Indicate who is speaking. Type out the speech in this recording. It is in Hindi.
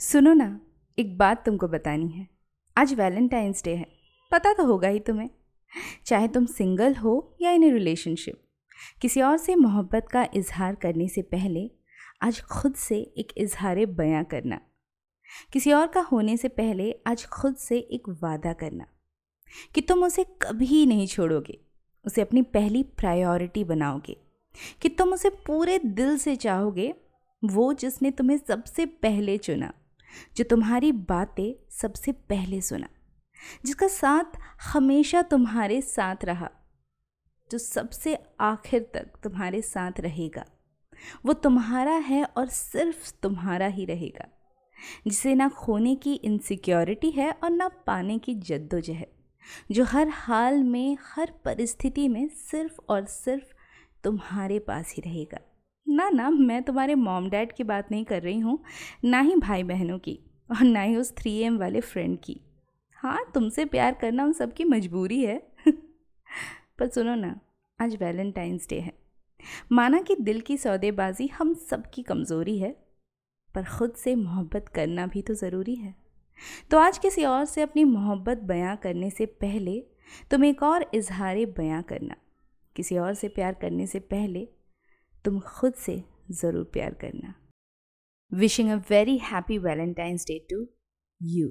Speaker 1: सुनो ना, एक बात तुमको बतानी है। आज वैलेंटाइंस डे है, पता तो होगा ही तुम्हें। चाहे तुम सिंगल हो या इन रिलेशनशिप, किसी और से मोहब्बत का इजहार करने से पहले आज खुद से एक इजहार बयां करना। किसी और का होने से पहले आज खुद से एक वादा करना कि तुम उसे कभी नहीं छोड़ोगे, उसे अपनी पहली प्रायोरिटी बनाओगे, कि तुम उसे पूरे दिल से चाहोगे, वो जिसने तुम्हें सबसे पहले चुना। जो तुम्हारी बातें सबसे पहले सुना, जिसका साथ हमेशा तुम्हारे साथ रहा, जो सबसे आखिर तक तुम्हारे साथ रहेगा। वो तुम्हारा है और सिर्फ़ तुम्हारा ही रहेगा, जिसे ना खोने की इनसिक्योरिटी है और ना पाने की जद्दोजहद जो हर हाल में, हर परिस्थिति में सिर्फ़ और सिर्फ़ तुम्हारे पास ही रहेगा। ना ना, मैं तुम्हारे मॉम डैड की बात नहीं कर रही हूँ, ना ही भाई बहनों की और ना ही उस थ्री एम वाले फ्रेंड की। हाँ तुमसे प्यार करना उन सबकी मजबूरी है। पर सुनो ना, आज वैलेंटाइंस डे है। माना कि दिल की सौदेबाजी हम सबकी कमज़ोरी है, पर ख़ुद से मोहब्बत करना भी तो ज़रूरी है। तो आज किसी और से अपनी मोहब्बत बयां करने से पहले तुम एक और इजहार बयां करना। किसी और से प्यार करने से पहले तुम खुद से ज़रूर प्यार करना। Wishing a very happy Valentine's day to you